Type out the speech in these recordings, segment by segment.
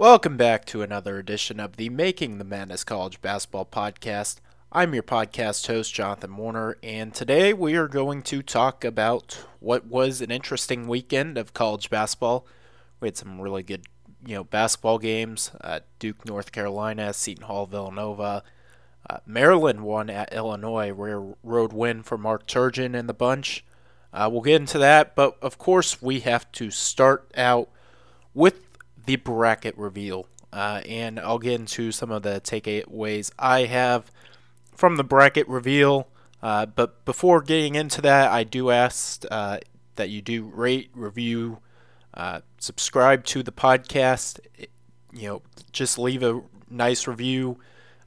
Welcome back to another edition of the Making the Madness College Basketball Podcast. I'm your podcast host, Jonathan Warner, and today we are going to talk about what was an interesting weekend of college basketball. We had some really good, you know, basketball games. Uh, Duke, North Carolina, Seton Hall, Villanova. Uh, Maryland won at Illinois, rare road win for Mark Turgeon and the bunch. Uh, we'll get into that, but of course we have to start out with the bracket reveal. Uh, and I'll get into some of the takeaways I have from the bracket reveal. Uh, but before getting into that, I do ask uh, that you do rate, review, uh, subscribe to the podcast. You know, just leave a nice review.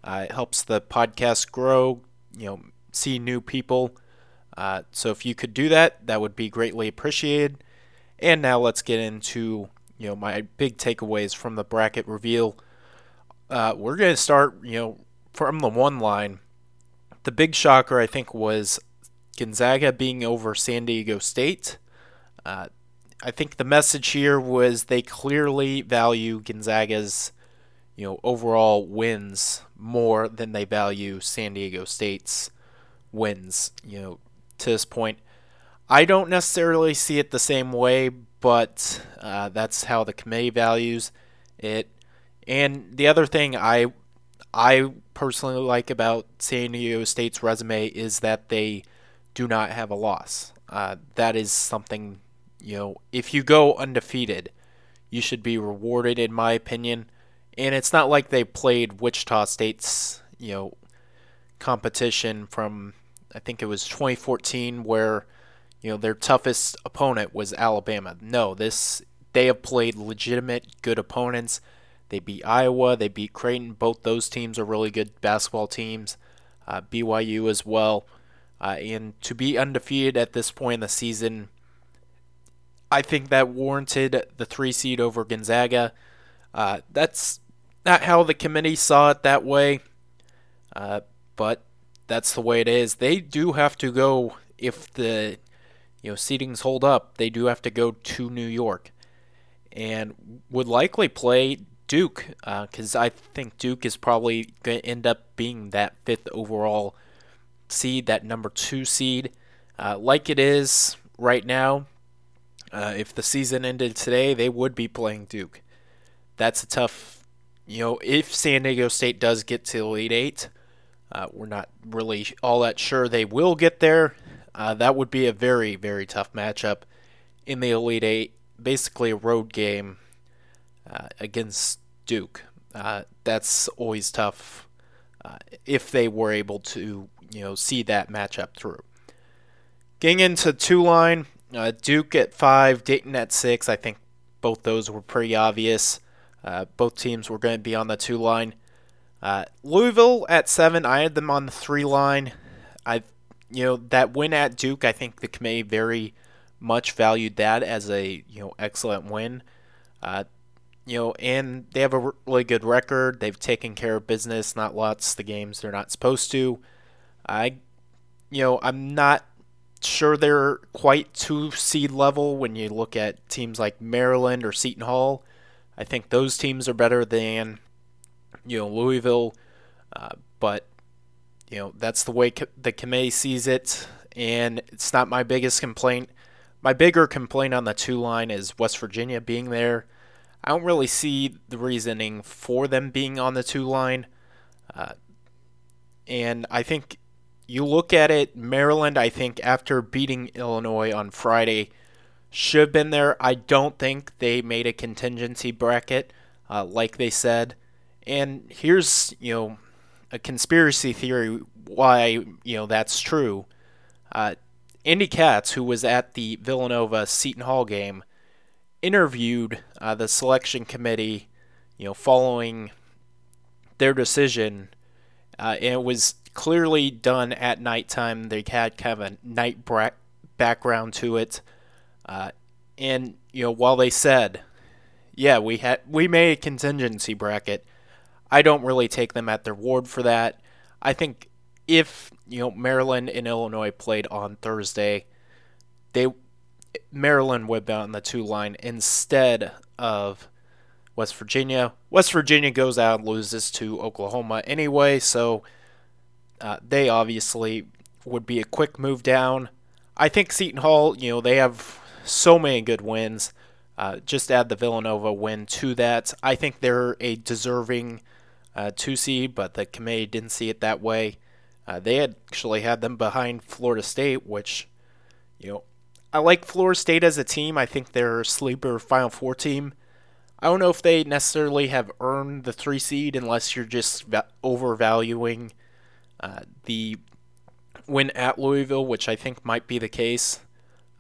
Uh, it helps the podcast grow. You know, see new people. Uh, so if you could do that, that would be greatly appreciated. And now let's get into you know my big takeaways from the bracket reveal. Uh, we're going to start, you know, from the one line. The big shocker, I think, was Gonzaga being over San Diego State. Uh, I think the message here was they clearly value Gonzaga's, you know, overall wins more than they value San Diego State's wins. You know, to this point, I don't necessarily see it the same way, but uh, that's how the committee values it. And the other thing I I personally like about San Diego State's resume is that they do not have a loss. Uh, that is something you know. If you go undefeated, you should be rewarded, in my opinion. And it's not like they played Wichita State's you know competition from I think it was 2014 where you know their toughest opponent was Alabama. No, this they have played legitimate good opponents. They beat Iowa, they beat Creighton. Both those teams are really good basketball teams. Uh, BYU as well. Uh, and to be undefeated at this point in the season, I think that warranted the three seed over Gonzaga. Uh, that's not how the committee saw it that way, uh, but that's the way it is. They do have to go if the you know seedings hold up, they do have to go to New York, and would likely play Duke because uh, I think Duke is probably going to end up being that fifth overall seed, that number two seed, uh, like it is right now. Uh, if the season ended today, they would be playing Duke. That's a tough, you know, if San Diego State does get to Elite Eight, uh, we're not really all that sure they will get there. Uh, that would be a very, very tough matchup in the Elite Eight. Basically, a road game uh, against Duke. Uh, that's always tough uh, if they were able to, you know, see that matchup through. Getting into two line, uh, Duke at five, Dayton at six. I think both those were pretty obvious. Uh, both teams were going to be on the two line. Louisville at seven, I had them on the three line. I you know that win at Duke, I think the committee very much valued that as a you know excellent win. Uh, you know, and they have a really good record. They've taken care of business, not lost the games they're not supposed to. I, you know, I'm not sure they're quite two seed level when you look at teams like Maryland or Seton Hall. I think those teams are better than, you know, Louisville. Uh, but you know that's the way the committee sees it, and it's not my biggest complaint. My bigger complaint on the two line is West Virginia being there. I don't really see the reasoning for them being on the two line, uh, and I think you look at it. Maryland, I think after beating Illinois on Friday, should have been there. I don't think they made a contingency bracket uh, like they said. And here's you know a conspiracy theory why you know that's true. Uh, Andy Katz, who was at the Villanova Seton Hall game, interviewed uh, the selection committee, you know, following their decision, uh, and it was clearly done at nighttime. They had kind of a night bra- background to it, uh, and you know, while they said, "Yeah, we had we made a contingency bracket," I don't really take them at their word for that. I think if you know Maryland and Illinois played on Thursday, they Maryland would be on the two line instead of West Virginia. West Virginia goes out and loses to Oklahoma anyway, so uh, they obviously would be a quick move down. I think Seton Hall, you know, they have so many good wins. Uh, just add the Villanova win to that. I think they're a deserving uh, two seed, but the committee didn't see it that way. Uh, they actually had them behind Florida State, which, you know, I like Florida State as a team. I think they're a sleeper Final Four team. I don't know if they necessarily have earned the three seed unless you're just overvaluing uh, the win at Louisville, which I think might be the case.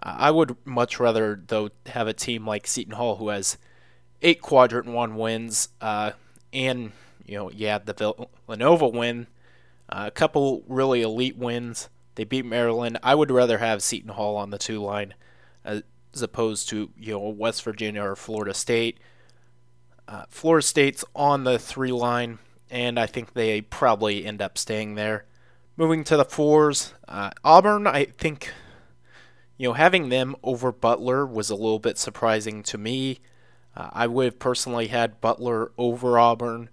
Uh, I would much rather, though, have a team like Seton Hall who has eight quadrant one wins, uh, and you know, yeah, the Villanova win, uh, a couple really elite wins. They beat Maryland. I would rather have Seton Hall on the two line as opposed to you know West Virginia or Florida State. Uh, Florida State's on the three line, and I think they probably end up staying there. Moving to the fours, uh, Auburn, I think, you know, having them over Butler was a little bit surprising to me. Uh, I would have personally had Butler over Auburn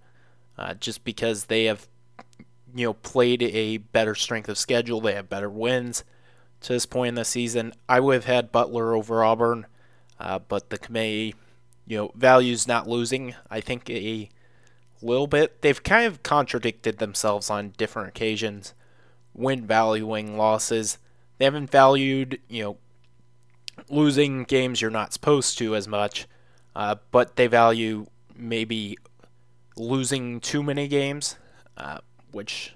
uh, just because they have, you know, played a better strength of schedule. They have better wins to this point in the season. I would have had Butler over Auburn, uh, but the committee you know, values not losing. I think a little bit. They've kind of contradicted themselves on different occasions when valuing losses. They haven't valued, you know, losing games you're not supposed to as much, uh, but they value maybe losing too many games, uh, which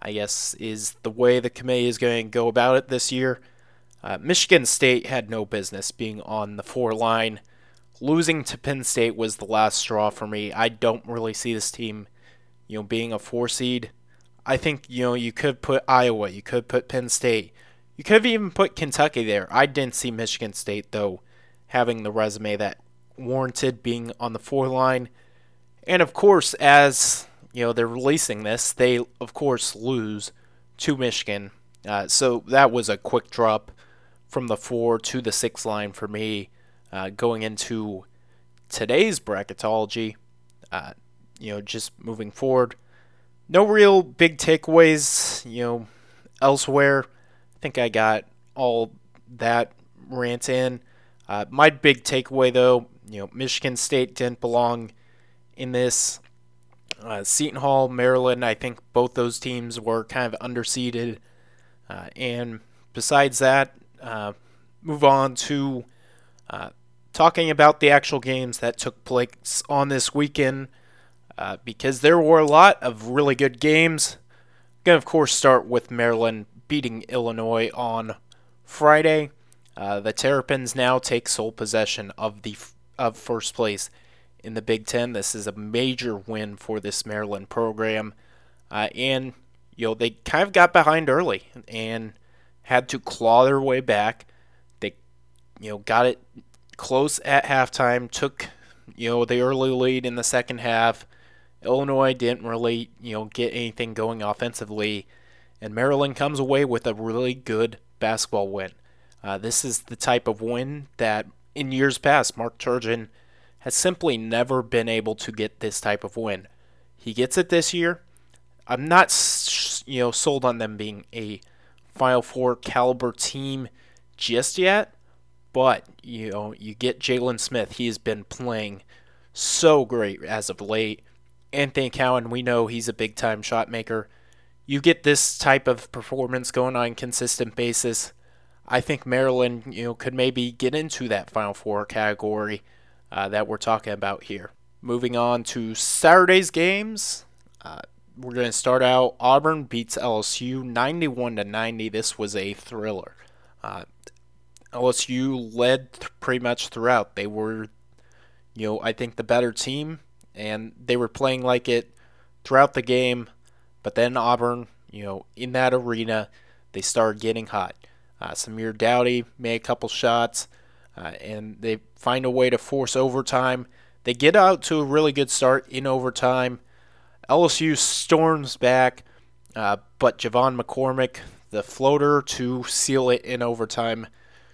I guess is the way the committee is going to go about it this year. Uh, Michigan State had no business being on the four line losing to Penn State was the last straw for me. I don't really see this team, you know, being a four seed. I think you know you could put Iowa, you could put Penn State, you could have even put Kentucky there. I didn't see Michigan State though having the resume that warranted being on the four line. And of course, as you know, they're releasing this, they of course lose to Michigan. Uh, so that was a quick drop from the four to the six line for me uh, going into today's bracketology, uh, you know, just moving forward, no real big takeaways, you know, elsewhere. I think I got all that rant in. Uh, my big takeaway, though, you know, Michigan State didn't belong in this. Uh, Seton Hall, Maryland, I think both those teams were kind of underseeded. Uh, and besides that, uh, move on to uh, talking about the actual games that took place on this weekend uh, because there were a lot of really good games. Going to, of course, start with Maryland beating Illinois on Friday. Uh, the Terrapins now take sole possession of the of first place in the Big Ten. This is a major win for this Maryland program, uh, and you know they kind of got behind early and had to claw their way back. They you know got it close at halftime, took you know the early lead in the second half. Illinois didn't really you know get anything going offensively, and Maryland comes away with a really good basketball win. Uh, this is the type of win that in years past Mark Turgeon has simply never been able to get this type of win. He gets it this year. I'm not you know sold on them being a Final Four caliber team just yet, but you know, you get Jalen Smith. He's been playing so great as of late. Anthony Cowan, we know he's a big time shot maker. You get this type of performance going on a consistent basis. I think Maryland, you know, could maybe get into that Final Four category uh, that we're talking about here. Moving on to Saturday's games, uh, we're going to start out. Auburn beats LSU 91 to 90. This was a thriller. Uh, LSU led pretty much throughout. They were, you know, I think the better team, and they were playing like it throughout the game. But then Auburn, you know, in that arena, they started getting hot. Uh, Samir Doughty made a couple shots, uh, and they find a way to force overtime. They get out to a really good start in overtime. LSU storms back, uh, but J'Von McCormick, the floater to seal it in overtime,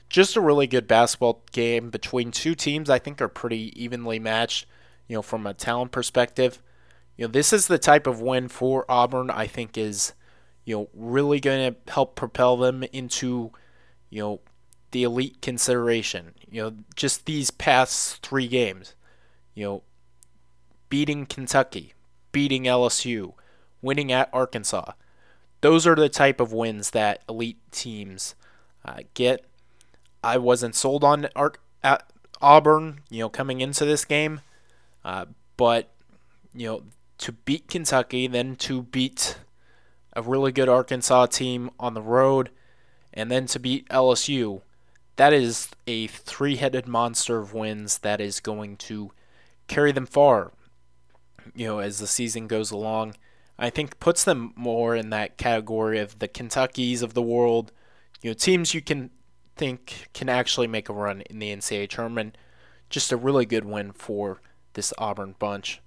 just a really good basketball game between two teams I think are pretty evenly matched. you know, from a talent perspective. You know, this is the type of win for Auburn I think is, you know, really going to help propel them into, you know, the elite consideration. You know, just these past three games, you know, beating Kentucky, beating LSU, winning at Arkansas. Those are the type of wins that elite teams uh, get. I wasn't sold on Ar- at Auburn, you know, coming into this game, uh, but you know, to beat Kentucky, then to beat a really good Arkansas team on the road, and then to beat LSU, that is a three-headed monster of wins that is going to carry them far. You know, as the season goes along, I think puts them more in that category of the Kentuckys of the world. You know, teams you can think can actually make a run in the NCAA tournament. Just a really good win for this Auburn bunch.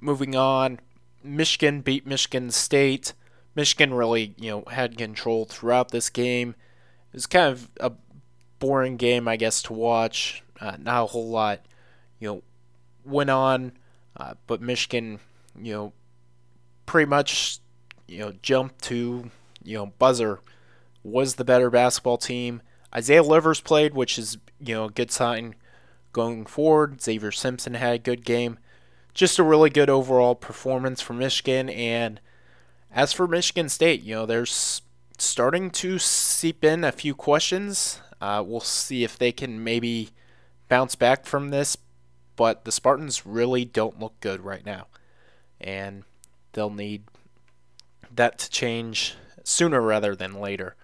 Moving on, Michigan beat Michigan State. Michigan really, you know, had control throughout this game. It was kind of a boring game, I guess, to watch. Uh, not a whole lot, you know, went on, uh, but Michigan, you know, pretty much, you know, jumped to, you know, buzzer was the better basketball team. Isaiah Livers played, which is, you know, a good sign going forward. Xavier Simpson had a good game. Just a really good overall performance for Michigan. And as for Michigan State, you know, there's starting to seep in a few questions. Uh, we'll see if they can maybe bounce back from this. But the Spartans really don't look good right now. And they'll need that to change sooner rather than later.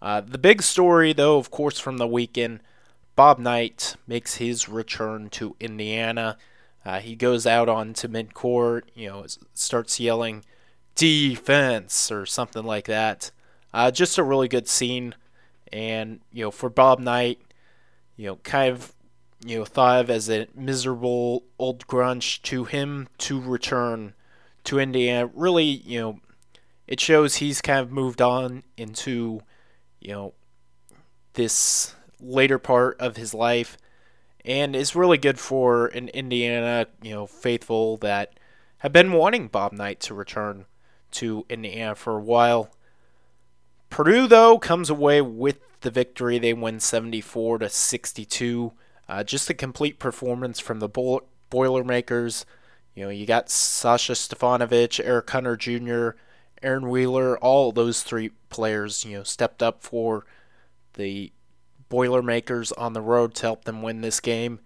Uh, the big story, though, of course, from the weekend, Bob Knight makes his return to Indiana. Uh, he goes out onto midcourt, you know, starts yelling defense or something like that. Uh, just a really good scene, and you know, for Bob Knight, you know, kind of, you know, thought of as a miserable old grunge to him to return to Indiana. Really, you know, it shows he's kind of moved on into, you know, this later part of his life and is really good for an Indiana, you know, faithful that have been wanting Bob Knight to return to Indiana for a while. Purdue though comes away with the victory. They win 74 to 62. Uh, just a complete performance from the Boilermakers. You know, you got Sasha Stefanovic, Eric Hunter Jr., Aaron Wheeler, all those three players, you know, stepped up for the Boilermakers on the road to help them win this game.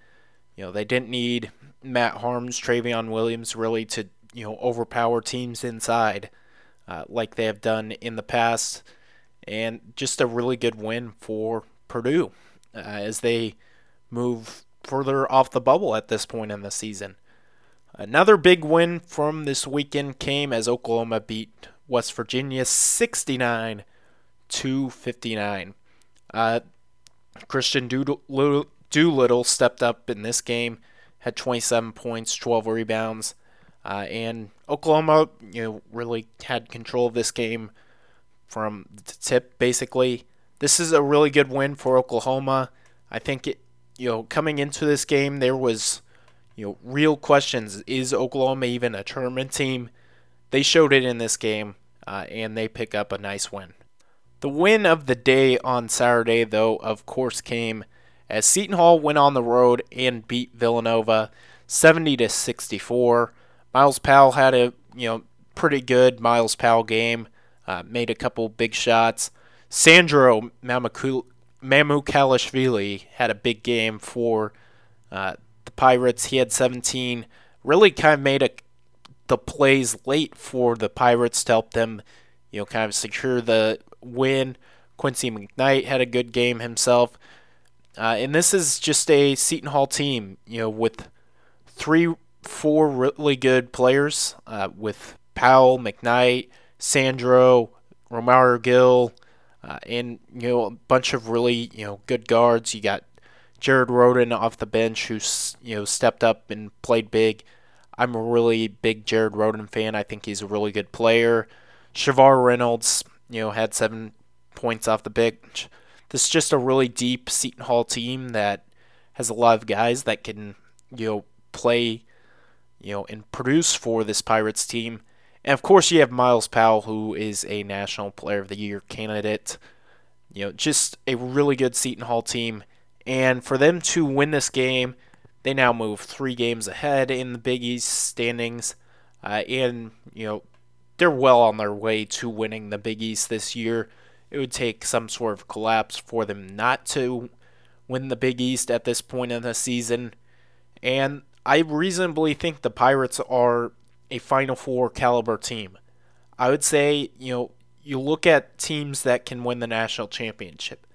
You know, they didn't need Matt Haarms, Trevion Williams really to, you know, overpower teams inside uh, like they have done in the past. And just a really good win for Purdue uh, as they move further off the bubble at this point in the season. Another big win from this weekend came as Oklahoma beat West Virginia 69 to 59. Uh, Kristian Doolittle stepped up in this game, had 27 points, 12 rebounds, uh, and Oklahoma, you know, really had control of this game from the tip. Basically, this is a really good win for Oklahoma. I think it, you know, coming into this game, there was you know, real questions. Is Oklahoma even a tournament team? They showed it in this game, uh, and they pick up a nice win. The win of the day on Saturday, though, of course, came as Seton Hall went on the road and beat Villanova 70 to 64. Myles Powell had a you know pretty good Myles Powell game, uh, made a couple big shots. Sandro Mamukelashvili had a big game for uh, the Pirates. He had 17. Really kind of made a, the plays late for the Pirates to help them, you know, kind of secure the win. Quincy McKnight had a good game himself. Uh, and this is just a Seton Hall team, you know, with three, four really good players, uh, with Powell, McKnight, Sandro, Romaro Gill, uh, and you know a bunch of really you know good guards. You got Jared Rhoden off the bench, who's you know stepped up and played big. I'm a really big Jared Rhoden fan. I think he's a really good player. Shavar Reynolds, you know, had seven points off the bench. This is just a really deep Seton Hall team that has a lot of guys that can, you know, play you know, and produce for this Pirates team. And of course, you have Myles Powell, who is a National Player of the Year candidate. You know, just a really good Seton Hall team. And for them to win this game, they now move three games ahead in the Big East standings. Uh, and, you know, they're well on their way to winning the Big East this year. It would take some sort of collapse for them not to win the Big East at this point in the season. And I reasonably think the Pirates are a Final Four caliber team. I would say, you know, you look at teams that can win the national championship.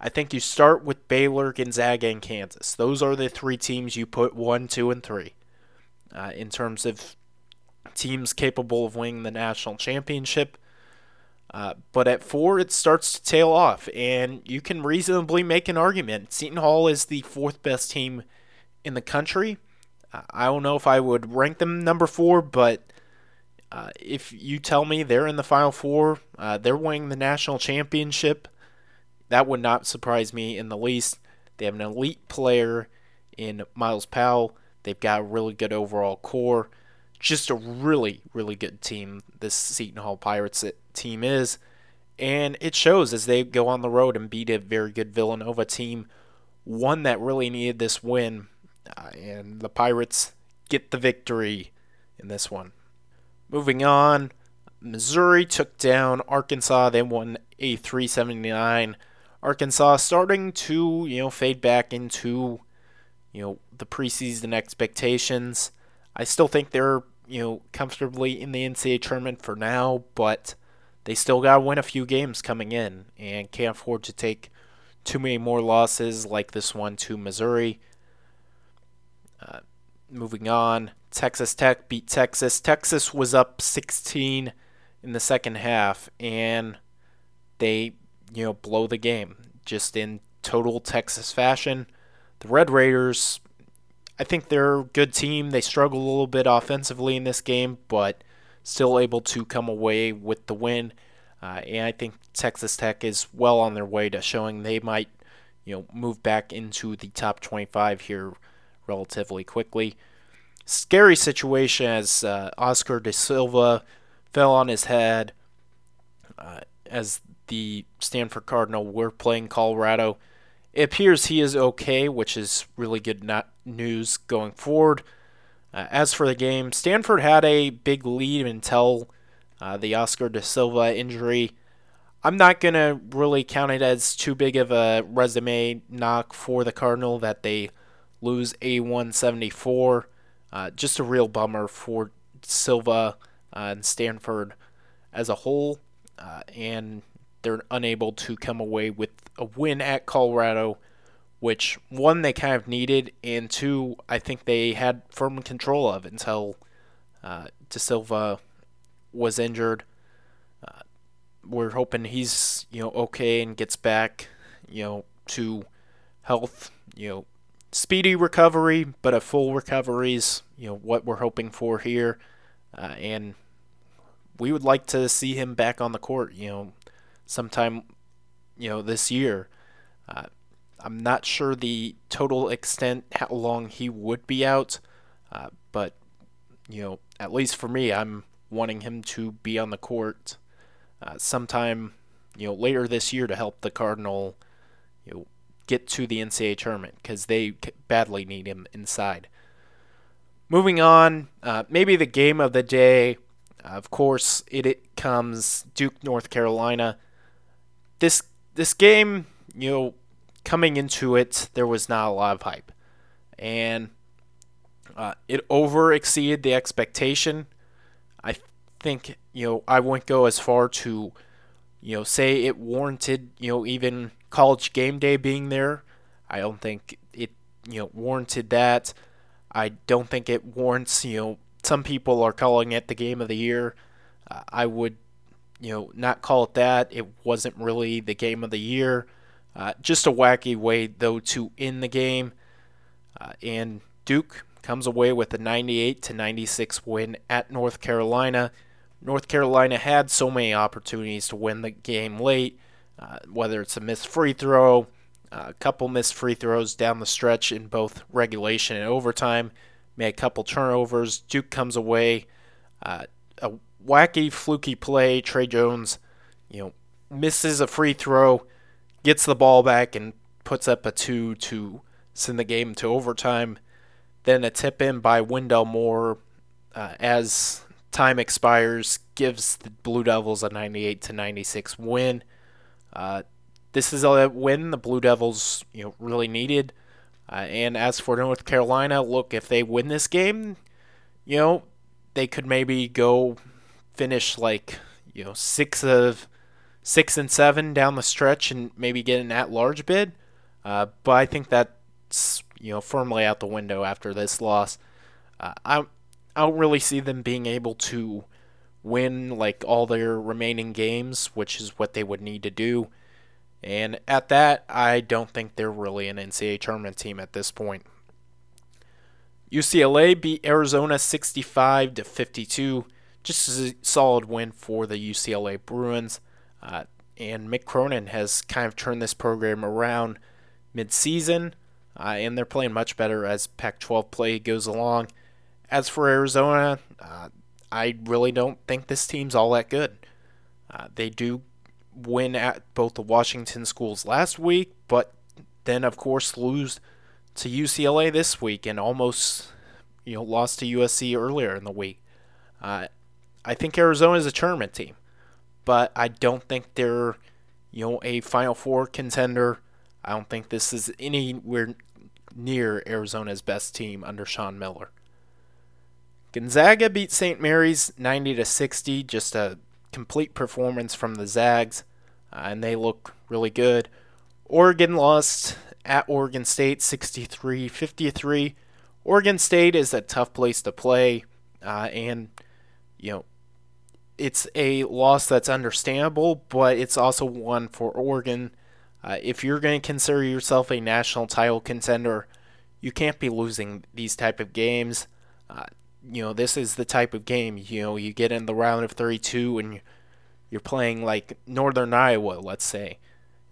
I think you start with Baylor, Gonzaga, and Kansas. Those are the three teams you put one, two, and three uh, in terms of teams capable of winning the national championship. Uh, but at four, it starts to tail off, and you can reasonably make an argument. Seton Hall is the fourth best team in the country. I don't know if I would rank them number four, but uh, if you tell me they're in the Final Four, uh, they're winning the national championship, that would not surprise me in the least. They have an elite player in Myles Powell. They've got a really good overall core. Just a really, really good team, this Seton Hall Pirates team is. And it shows as they go on the road and beat a very good Villanova team, one that really needed this win uh, and the Pirates get the victory in this one. Moving on, Missouri took down Arkansas. They won a 379. Arkansas starting to, you know, fade back into, you know, the preseason expectations. I still think they're, you know, comfortably in the NCAA tournament for now, but they still got to win a few games coming in and can't afford to take too many more losses like this one to Missouri. Uh, moving on, Texas Tech beat Texas. Texas was up 16 in the second half, and they, you know, blow the game just in total Texas fashion. The Red Raiders, I think they're a good team. They struggle a little bit offensively in this game, but still able to come away with the win. Uh, and I think Texas Tech is well on their way to showing they might, you know, move back into the top 25 here relatively quickly. Scary situation as uh, Oscar da Silva fell on his head uh, as the Stanford Cardinal were playing Colorado. It appears he is okay, which is really good news going forward. Uh, as for the game, Stanford had a big lead until uh, the Oscar da Silva injury. I'm not going to really count it as too big of a resume knock for the Cardinal that they lose A174. Uh, just a real bummer for Silva uh, and Stanford as a whole, uh, and they're unable to come away with a win at Colorado, which one they kind of needed, and two I think they had firm control of until uh, Da Silva was injured. Uh, we're hoping he's you know okay and gets back you know to health you know speedy recovery, but a full recovery is you know what we're hoping for here, uh, and we would like to see him back on the court. You know, sometime you know this year. Uh, I'm not sure the total extent how long he would be out, uh, but you know, at least for me, I'm wanting him to be on the court uh, sometime you know later this year to help the Cardinal you know get to the NCAA tournament because they badly need him inside. Moving on, uh, maybe the game of the day. of course, it, it comes Duke, North Carolina. This this game, you know, coming into it, there was not a lot of hype, and uh, it over exceeded the expectation. I think you know I wouldn't go as far to you know say it warranted you know even college game day being there. I don't think it you know warranted that. I don't think it warrants you know some people are calling it the game of the year. Uh, I would you know not call it that. It wasn't really the game of the year. Uh, just a wacky way though to end the game. Uh, and Duke comes away with a 98 to 96 win at North Carolina. North Carolina had so many opportunities to win the game late, uh, whether it's a missed free throw, a couple missed free throws down the stretch in both regulation and overtime, made a couple turnovers. Duke comes away. Uh, a wacky, fluky play. Tre Jones, you know, misses a free throw, gets the ball back, and puts up a two to send the game to overtime. Then a tip in by Wendell Moore uh, as time expires gives the Blue Devils a 98 to 96 win. Uh, this is a win the Blue Devils you know really needed. Uh, and as for North Carolina, look if they win this game, you know they could maybe go finish like you know six of six and seven down the stretch and maybe get an at-large bid. Uh, but I think that's you know firmly out the window after this loss. Uh, I I don't really see them being able to win like all their remaining games, which is what they would need to do. And at that, I don't think they're really an NCAA tournament team at this point. UCLA beat Arizona 65 to 52. Just a solid win for the UCLA Bruins. Uh, and Mick Cronin has kind of turned this program around mid-season, uh, and they're playing much better as Pac-12 play goes along. As for Arizona, uh, I really don't think this team's all that good. Uh, they do win at both the Washington schools last week, but then of course lose to UCLA this week and almost you know lost to USC earlier in the week. Uh, I think Arizona is a tournament team, but I don't think they're you know a Final Four contender. I don't think this is anywhere near Arizona's best team under Sean Miller. Gonzaga beat St. Mary's 90 to 60, just a complete performance from the Zags, uh, and they look really good. Oregon lost at Oregon State 63 53. Oregon State is a tough place to play, uh, and, you know, it's a loss that's understandable, but it's also one for Oregon. Uh, if you're going to consider yourself a national title contender, you can't be losing these type of games. Uh, you know, this is the type of game, you know, you get in the round of 32 and you're playing like Northern Iowa, let's say,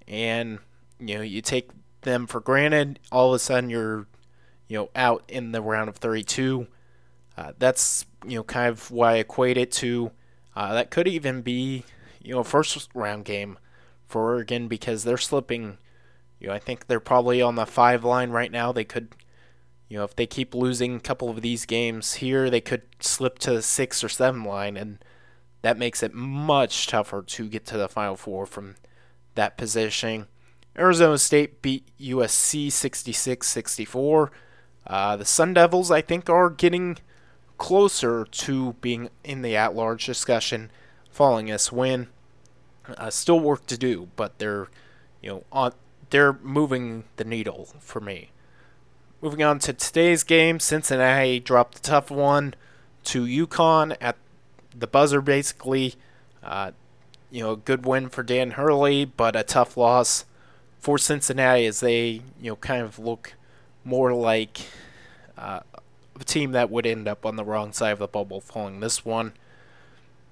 and, you know, you take them for granted, all of a sudden you're, you know, out in the round of 32. Uh, that's, you know, kind of why I equate it to. Uh, that could even be, you know, first round game for Oregon because they're slipping. You know, I think they're probably on the five line right now. They could you know, if they keep losing a couple of these games here, they could slip to the six or seven line, and that makes it much tougher to get to the Final Four from that positioning. Arizona State beat USC 66 64. Uh, the Sun Devils, I think, are getting closer to being in the at large discussion following this win. Uh, still work to do, but they're, you know, on, they're moving the needle for me. Moving on to today's game, Cincinnati dropped a tough one to UConn at the buzzer, basically. Uh, you know, a good win for Dan Hurley, but a tough loss for Cincinnati as they, you know, kind of look more like uh, a team that would end up on the wrong side of the bubble following this one.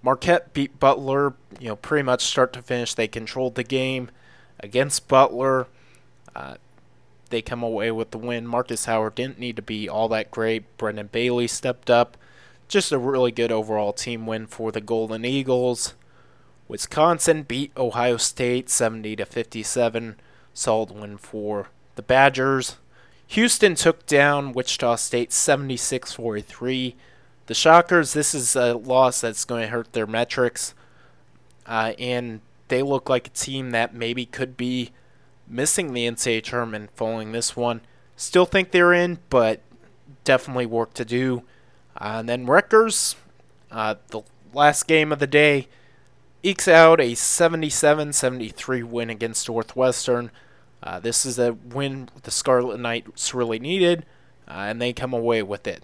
Marquette beat Butler, you know, pretty much start to finish. They controlled the game against Butler. Uh, they come away with the win. Markus Howard didn't need to be all that great. Brendan Bailey stepped up. Just a really good overall team win for the Golden Eagles. Wisconsin beat Ohio State 70 to 57. Solid win for the Badgers. Houston took down Wichita State 76 43. The Shockers, this is a loss that's going to hurt their metrics. Uh, and they look like a team that maybe could be missing the NCAA tournament following this one. Still think they're in, but definitely work to do. Uh, and then Rutgers, uh, the last game of the day, ekes out a 77 73 win against Northwestern. Uh, this is a win the Scarlet Knights really needed, uh, and they come away with it.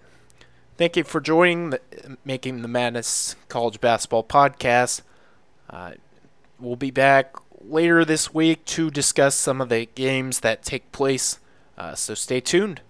Thank you for joining, the, making the Madness College Basketball Podcast. Uh, we'll be back later this week to discuss some of the games that take place. Uh, so stay tuned.